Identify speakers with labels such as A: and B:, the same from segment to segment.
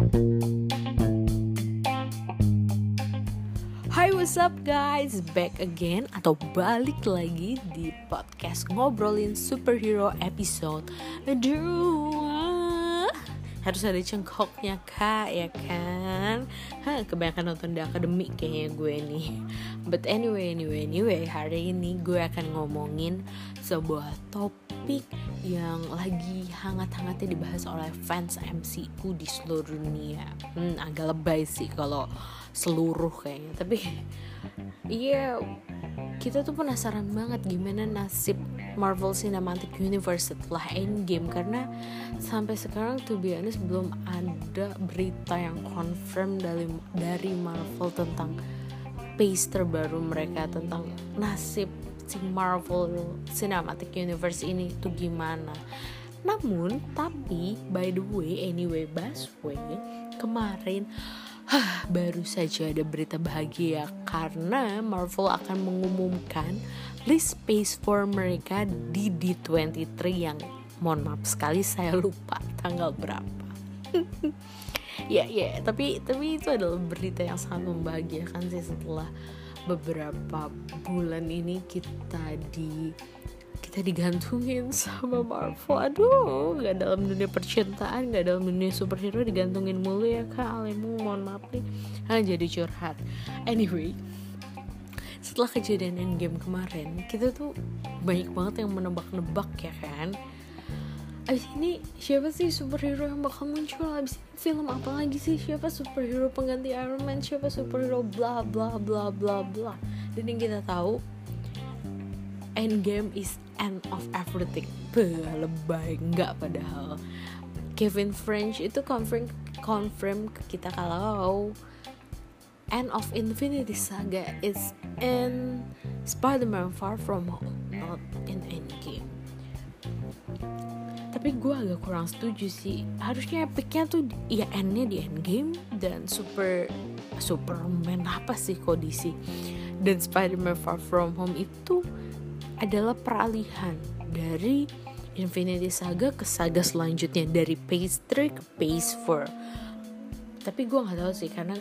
A: Hai what's up guys, back again atau balik lagi di podcast ngobrolin superhero episode Aduh, harus ada cengkoknya kak ya kan? Hah, kebanyakan nonton di akademik kayaknya gue nih. But anyway, anyway, anyway Hari ini gue akan ngomongin sebuah topik yang lagi hangat-hangatnya dibahas oleh fans MCU di seluruh dunia. Hmm, Agak lebay sih kalau seluruh kayaknya. Tapi iya kita tuh penasaran banget gimana nasib Marvel Cinematic Universe setelah Endgame. Karena sampai sekarang tuh honest belum ada berita yang confirm dari dari Marvel tentang pace terbaru mereka tentang nasib si Marvel Cinematic Universe ini tuh gimana. Namun tapi by the way anyway Baswe kemarin Hah, baru saja ada berita bahagia karena Marvel akan mengumumkan list space for mereka di D23 yang mohon maaf sekali saya lupa tanggal berapa. ya ya, tapi tapi itu adalah berita yang sangat membahagiakan sih setelah beberapa bulan ini kita di kita digantungin sama Marvel. Aduh nggak dalam dunia percintaan nggak dalam dunia superhero digantungin mulu ya kak Alemu. Mohon maaf nih. Ah, jadi curhat. Anyway setelah kejadian endgame kemarin kita tuh banyak banget yang menebak-nebak ya kan Abis ini siapa sih superhero yang bakal muncul? Abis ini film apa lagi sih? Siapa superhero pengganti Iron Man? Siapa superhero bla bla bla bla bla? Dan yang kita tahu Endgame is end of everything. Beuh, lebay. Nggak padahal. Kevin French itu confirm confirm ke kita kalau end of Infinity Saga is in Spider-Man Far From Home not in Endgame tapi gue agak kurang setuju sih. Harusnya epicnya tuh ya endnya di Endgame dan super Superman apa sih kondisi dan Spider-Man Far From Home itu adalah peralihan dari Infinity Saga ke saga selanjutnya dari Phase 3 ke Phase 4 tapi gue nggak tahu sih karena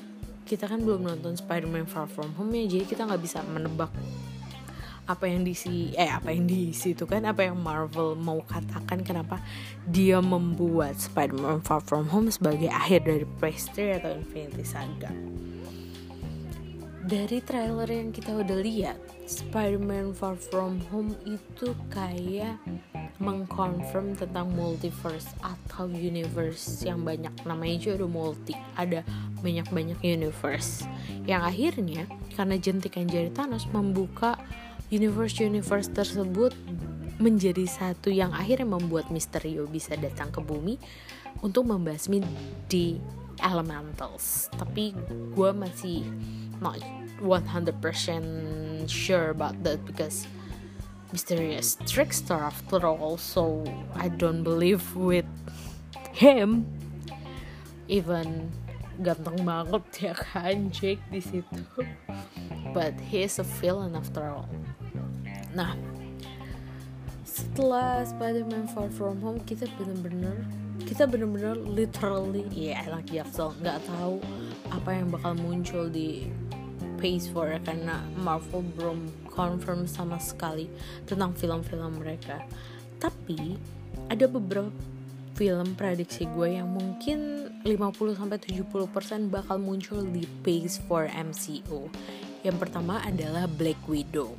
A: kita kan belum nonton Spider-Man Far From Home ya jadi kita nggak bisa menebak apa yang diisi eh apa yang diisi itu kan apa yang Marvel mau katakan kenapa dia membuat Spider-Man Far From Home sebagai akhir dari Phase 3 atau Infinity Saga. Dari trailer yang kita udah lihat Spider-Man Far From Home itu kayak mengkonfirm tentang multiverse atau universe yang banyak namanya juga udah multi ada banyak-banyak universe. Yang akhirnya karena jentikan jari Thanos membuka universe-universe tersebut menjadi satu yang akhirnya membuat Misterio bisa datang ke bumi untuk membasmi di elementals. Tapi gue masih not 100% sure about that because mysterious trickster after all so I don't believe with him. Even ganteng banget ya kan Jake di situ. But he is a villain after all nah setelah Spider-Man Far From Home kita bener-bener kita bener-bener literally ya yeah, anak jaksel nggak tahu apa yang bakal muncul di Phase 4 karena Marvel belum confirm sama sekali tentang film-film mereka. Tapi ada beberapa film prediksi gue yang mungkin 50-70% bakal muncul di Phase 4 MCU yang pertama adalah Black Widow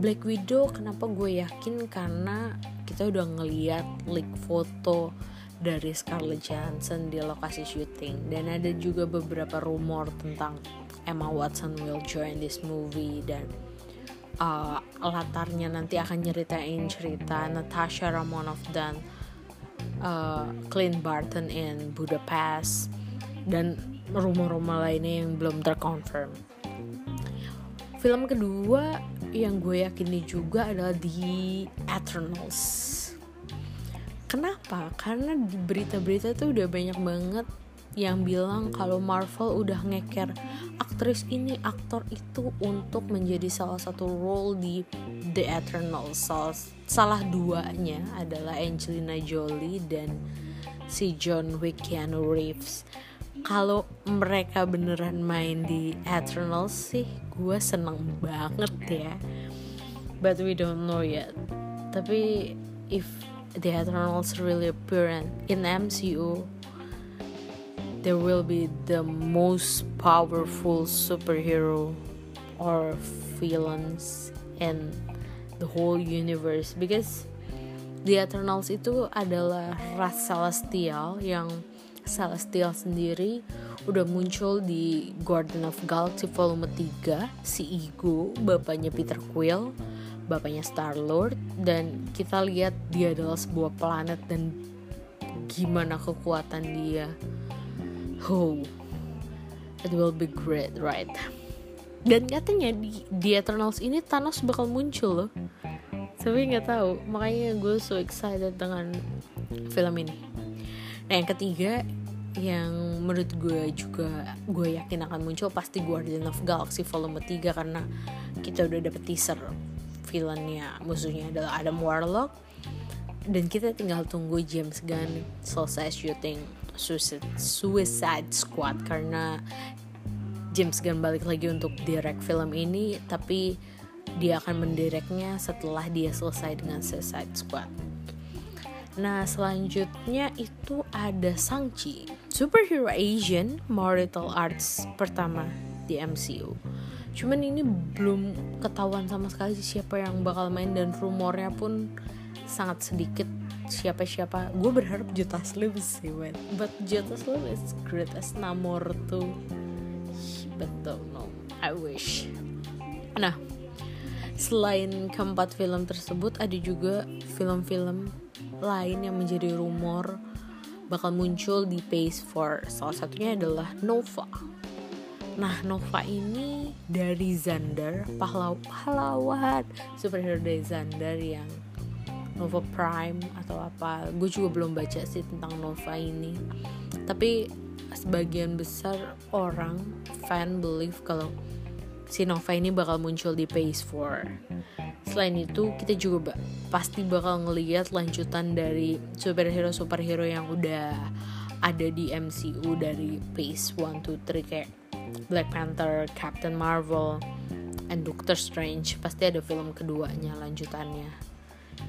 A: Black Widow kenapa gue yakin? Karena kita udah ngeliat leak foto dari Scarlett Johansson di lokasi syuting. Dan ada juga beberapa rumor tentang Emma Watson will join this movie. Dan uh, latarnya nanti akan nyeritain cerita Natasha Romanoff dan uh, Clint Barton in Budapest dan rumor-rumor lainnya yang belum terkonfirm. Film kedua yang gue yakini juga adalah The Eternals. Kenapa? Karena di berita-berita tuh udah banyak banget yang bilang kalau Marvel udah ngeker aktris ini aktor itu untuk menjadi salah satu role di The Eternals salah, salah duanya adalah Angelina Jolie dan si John Wick Keanu Reeves kalau mereka beneran main di Eternals sih gue seneng banget ya. But we don't know yet. Tapi if the Eternals really appear in MCU there will be the most powerful superhero or villains in the whole universe. Because the Eternals itu adalah ras celestial yang celestial sendiri udah muncul di Guardian of Galaxy volume 3 si Ego bapaknya Peter Quill bapaknya Star Lord dan kita lihat dia adalah sebuah planet dan gimana kekuatan dia. Oh it will be great right? Dan katanya di, di Eternals ini Thanos bakal muncul loh. Tapi nggak tahu makanya gue so excited dengan film ini. Nah yang ketiga yang menurut gue juga gue yakin akan muncul pasti Guardian of Galaxy volume 3 karena kita udah dapet teaser villainnya musuhnya adalah Adam Warlock dan kita tinggal tunggu James Gunn selesai syuting Suicide, Suicide Squad karena James Gunn balik lagi untuk direct film ini tapi dia akan mendireknya setelah dia selesai dengan Suicide Squad. Nah selanjutnya itu ada Sangchi, superhero Asian martial arts pertama di MCU cuman ini belum ketahuan sama sekali siapa yang bakal main dan rumornya pun sangat sedikit siapa-siapa. Gue berharap Jota Slim sih man. but Jota Slim is great as Namor tuh but don't know I wish. Nah selain keempat film tersebut ada juga film-film lain yang menjadi rumor bakal muncul di Phase 4 salah satunya adalah Nova Nah, Nova ini dari Zander, pahlaw pahlawan superhero dari Zander yang Nova Prime atau apa. Gue juga belum baca sih tentang Nova ini. Tapi sebagian besar orang fan believe kalau si Nova ini bakal muncul di Phase 4. Selain itu, kita juga ba pasti bakal ngeliat lanjutan dari superhero-superhero yang udah ada di MCU dari Phase 1, 2, 3 kayak Black Panther, Captain Marvel, and Doctor Strange. Pasti ada film keduanya lanjutannya.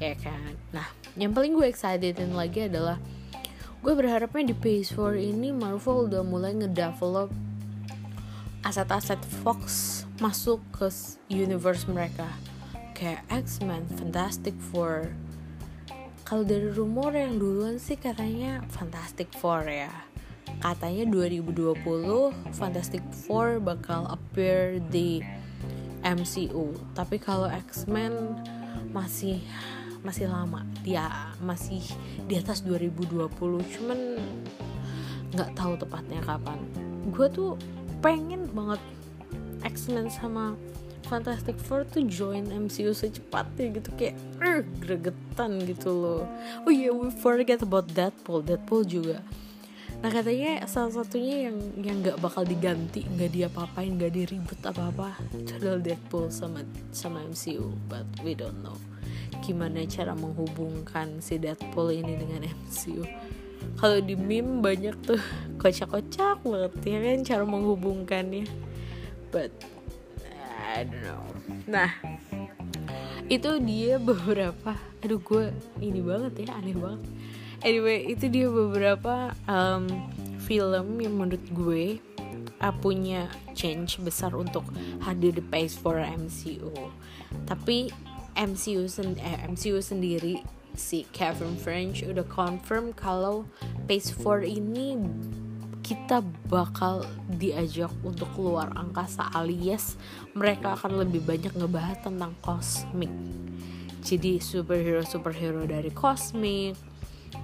A: Ya kan? Nah yang paling gue excitedin lagi adalah gue berharapnya di Phase 4 ini Marvel udah mulai ngedevelop aset-aset Fox masuk ke universe mereka kayak X-Men, Fantastic Four. Kalau dari rumor yang duluan sih katanya Fantastic Four ya. Katanya 2020 Fantastic Four bakal appear di MCU tapi kalau X-Men masih masih lama. Dia masih di atas 2020 cuman nggak tahu tepatnya kapan. Gue tuh pengen banget X-Men sama Fantastic Four tuh join MCU secepatnya gitu kayak er, gregetan gitu loh. Oh iya yeah, we forget about Deadpool. Deadpool juga. Nah katanya salah satunya yang yang nggak bakal diganti nggak dia apain nggak diribut apa apa itu Deadpool sama sama MCU but we don't know gimana cara menghubungkan si Deadpool ini dengan MCU kalau di meme banyak tuh kocak-kocak banget ya kan cara menghubungkannya. But I don't know. Nah itu dia beberapa aduh gue ini banget ya aneh banget. Anyway itu dia beberapa um, film yang menurut gue uh, punya change besar untuk hadir di Phase for MCU tapi MCU sen eh, MCU sendiri si Kevin French udah confirm kalau Phase 4 ini kita bakal diajak untuk keluar angkasa alias mereka akan lebih banyak ngebahas tentang kosmik jadi superhero superhero dari kosmik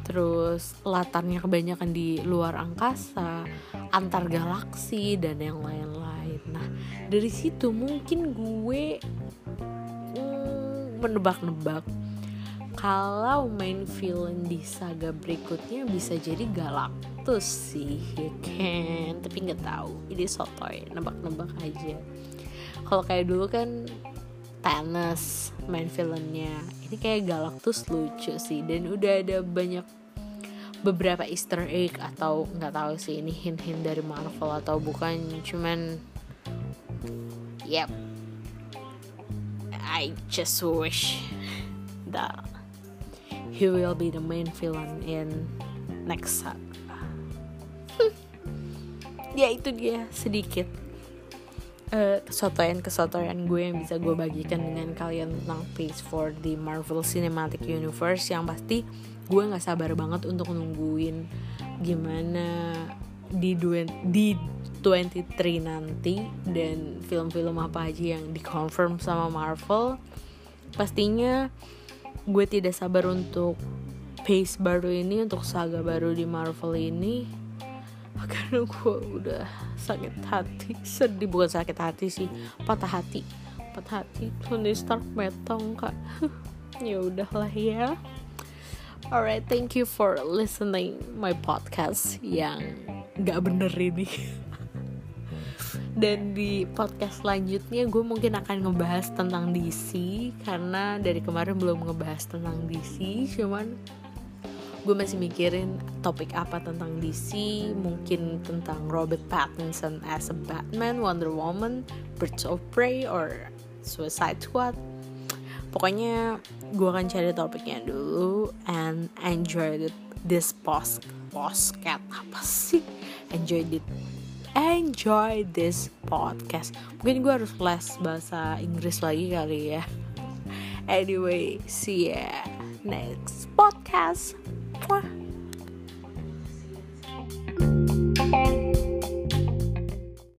A: terus latarnya kebanyakan di luar angkasa, antar galaksi dan yang lain-lain. Nah dari situ mungkin gue hmm, menebak-nebak kalau main villain di saga berikutnya bisa jadi Galactus sih, ya kan? Tapi nggak tahu, ini sotoy, nebak-nebak aja. Kalau kayak dulu kan Thanos main villainnya. Ini kayak Galactus lucu sih. Dan udah ada banyak beberapa Easter egg atau nggak tahu sih ini hint-hint dari Marvel atau bukan. Cuman yep. I just wish that he will be the main villain in next saga. Ya itu dia sedikit. Uh, kesotoyan-kesotoyan gue yang bisa gue bagikan dengan kalian tentang Phase 4 di Marvel Cinematic Universe yang pasti gue nggak sabar banget untuk nungguin gimana di dua, di 23 nanti dan film-film apa aja yang dikonfirm sama Marvel. Pastinya gue tidak sabar untuk pace baru ini untuk saga baru di Marvel ini. Karena gue udah sakit hati sedih. Bukan sakit hati sih patah hati. Patah hati Tony Stark metong kak. Ya udahlah ya. Alright, thank you for listening my podcast yang gak bener ini. Dan di podcast selanjutnya gue mungkin akan ngebahas tentang DC karena dari kemarin belum ngebahas tentang DC, cuman gue masih mikirin topik apa tentang DC, mungkin tentang Robert Pattinson as a Batman, Wonder Woman, Birds of Prey, or Suicide Squad. Pokoknya gue akan cari topiknya dulu and enjoy this post postcat apa sih? Enjoy it enjoy this podcast. Mungkin gue harus les bahasa Inggris lagi kali ya. Anyway see ya next podcast. Mwah.